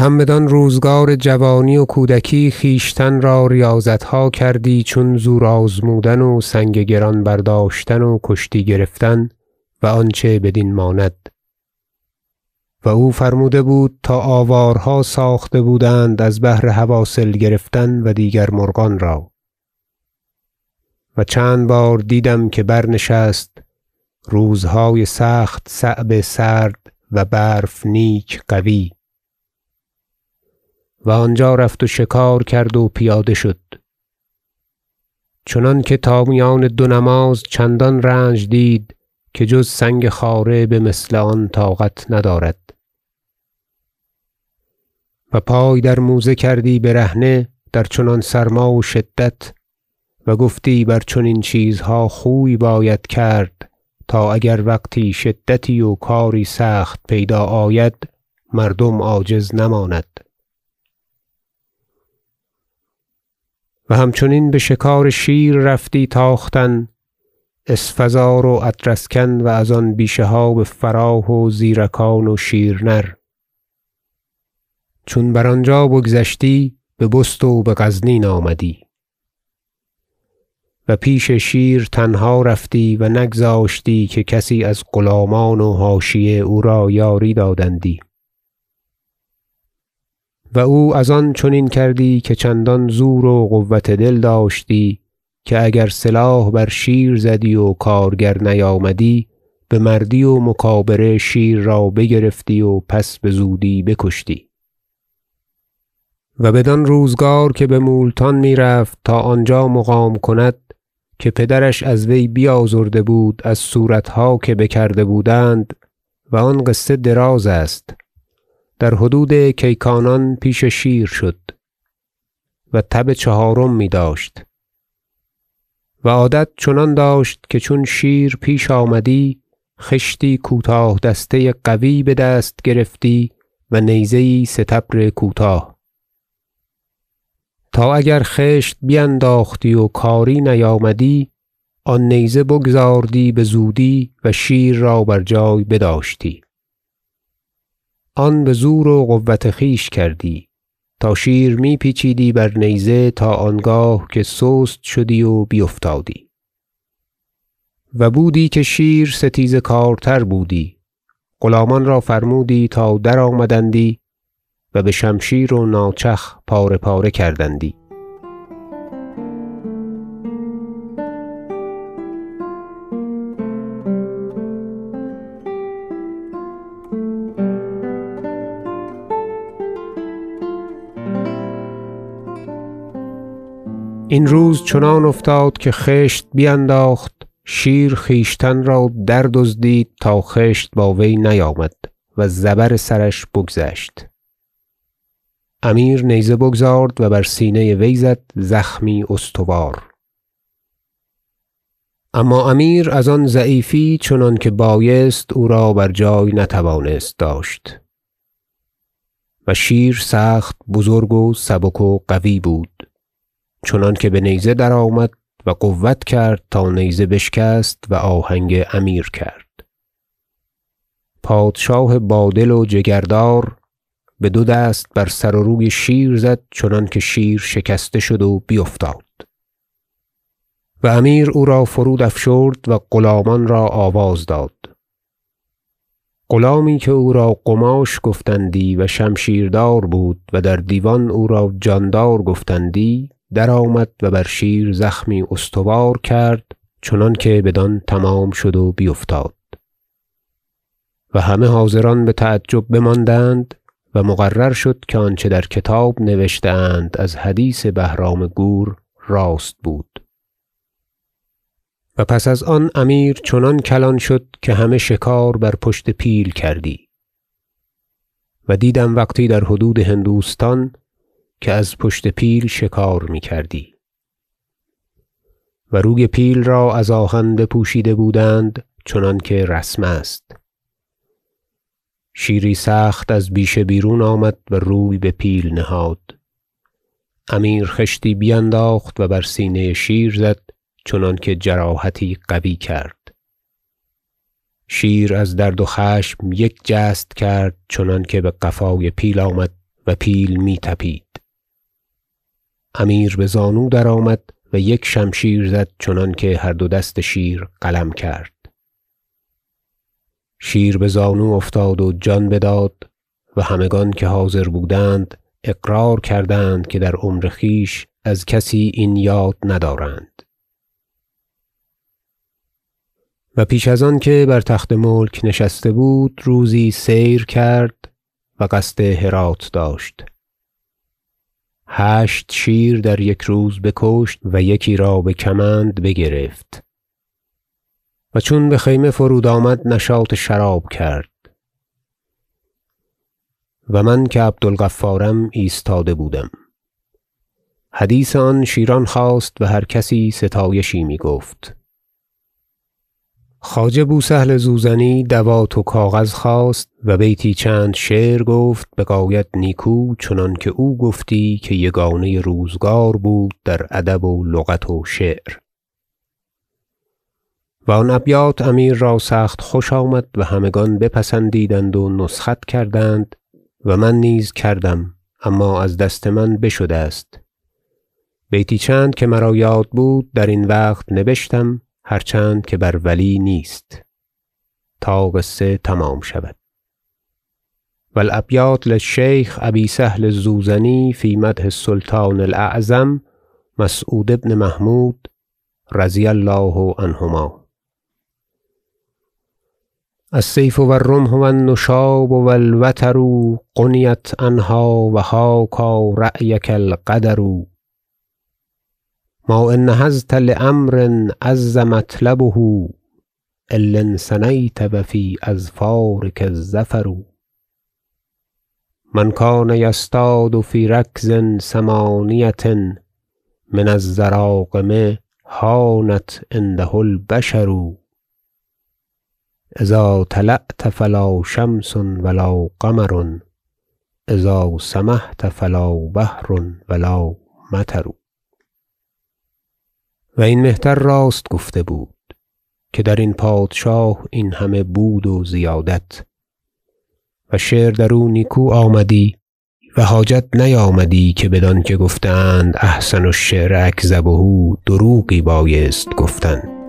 هم بدان روزگار جوانی و کودکی خویشتن را ریاضتها کردی چون زور آزمودن و سنگ گران برداشتن و کشتی گرفتن و آنچه بدین ماند. و او فرموده بود تا آوارها ساخته بودند از بهر حواصل گرفتن و دیگر مرغان را. و چند بار دیدم که برنشست روزهای سخت صعب سرد و برف نیک قوی. و آنجا رفت و شکار کرد و پیاده شد. چنانکه تا میان دو نماز چندان رنج دید که جز سنگ خاره بمثل آن طاقت ندارد. و پای در موزه کردی برهنه در چنان سرما و شدت و گفتی بر چنین چیزها خوی باید کرد تا اگر وقتی شدتی و کاری سخت پیدا آید مردم عاجز نماند. و همچنین بشکار شیر رفتی تاختن اسفزار و ادرسکن و از آن بیشه ها بفراه و زیرکان و شیرنر. چون بر آنجا بگذشتی ببست و بغزنین آمدی. و پیش شیر تنها رفتی و نگذاشتی که کسی از غلامان و حاشیه او را یاری دادندی. و او از آن چنین کردی که چندان زور و قوة دل داشتی که اگر سلاح بر شیر زدی و کارگر نیامدی بمردی و مکابره شیر را بگرفتی و پس بزودی بکشتی. و بدان روزگار که بمولتان می‌رفت تا آنجا مقام کند که پدرش از وی بیازرده بود از صورتها که بکرده بودند و آن قصه دراز است. در حدود کیکانان پیش شیر شد و تب چهارم میداشت و عادت چنان داشت که چون شیر پیش آمدی خشتی کوتاه دسته قوی بدست گرفتی و نیزه یی سطبر کوتاه. تا اگر خشت بینداختی و کاری نیامدی آن نیزه بگزاردی بزودی و شیر را بر جای بداشتی. آن بزور و قوة خویش کردی. تا شیر می پیچیدی بر نیزه تا آنگاه که سست شدی و بیفتادی. و بودی که شیر ستیزه کارتر بودی. غلامان را فرمودی تا درآمدندی و بشمشیر و ناچخ پاره پاره کردندی. این روز چنان افتاد که خشت بینداخت شیر خویشتن را دردزدید تا خشت با وی نیامد و زبر سرش بگذشت. امیر نیزه بگزارد و بر سینه وی زد زخمی استوار. اما امیر از آن ضعیفی چنانکه بایست او را بر جای نتوانست داشت. و شیر سخت بزرگ و سبک و قوی بود. چنانکه بنیزه درآمد و قوت کرد تا نیزه بشکست و آهنگ امیر کرد. پادشاه با دل و جگردار بدو دست بر سر و روی شیر زد چنانکه شیر شکسته شد و بیفتاد و امیر او را فرود افشرد و غلامان را آواز داد. غلامی که او را قماش گفتندی و شمشیردار بود و در دیوان او را جاندار گفتندی درآمد و بر شیر زخمی استوار کرد چنانکه بدان تمام شد و بیفتاد. و همه حاضران بتعجب بماندند و مقرر شد که آنچه در کتاب نوشته اند از حدیث بهرام گور راست بود. و پس از آن امیر چنان کلان شد که همه شکار بر پشت پیل کردی. و دیدم وقتی در حدود هندوستان که از پشت پیل شکار می‌کردی. و روی پیل را از آهن بپوشیده بودند چنانکه رسم است. شیری سخت از بیشه بیرون آمد و روی بپیل نهاد. امیر خشتی بینداخت و بر سینه شیر زد چنانکه جراحتی قوی کرد. شیر از درد و خشم یک جست کرد چنانکه بقفای پیل آمد و پیل می تپید امیر بزانو درآمد و یک شمشیر زد چنانکه هر دو دست شیر قلم کرد. شیر بزانو افتاد و جان بداد و همگان که حاضر بودند اقرار کردند که در عمر خویش از کسی این یاد ندارند. و پیش از آنکه بر تخت ملک نشسته بود روزی سیر کرد و قصد هرات داشت. هشت شیر در یک روز بکشت و یکی را بکمند بگرفت. و چون بخیمه فرود آمد نشاط شراب کرد. و من که عبد الغفارم ایستاده بودم. حدیث آن شیران خاست و هر کسی ستایشی می‌گفت. خواجه بو سهل زوزنی دوات و کاغذ خواست و بیتی چند شعر گفت بغایت نیکو چنانکه او گفتی که یگانه روزگار بود در ادب و لغت و شعر. و آن ابیات امیر را سخت خوش آمد و همگان بپسندیدند و نسخت کردند و من نیز کردم اما از دست من بشده است. بیتی چند که مرا یاد بود درین وقت نبشتم هر چند که بر ولی نیست. تا قصه تمام شود. و الابیات للشیخ ابی سهل الزوزنی فی مدح السلطان الاعظم مسعود بن محمود رضی الله عنهما. السیف و الرمح و النشاب و الوتر غنیت عنها و حاکی رأیک القدر. ما ان نهضت لامر عز مطلبه الا انثنیت و فی اظفارک الظفر. من کان یصطاد فی رکض ثمانیة من الضراغم هانت عنده البشر. اذا طلعت فلا شمس و لا قمر اذا سمحت فلا بحر و لا مطر. و این مهتر راست گفته بود که درین پادشاه این همه بود و زیادت. و شعر درو نیکو آمدی و حاجت نیامدی که بدانکه گفته اند احسن الشعر اکذبه دروغی بایست گفتن.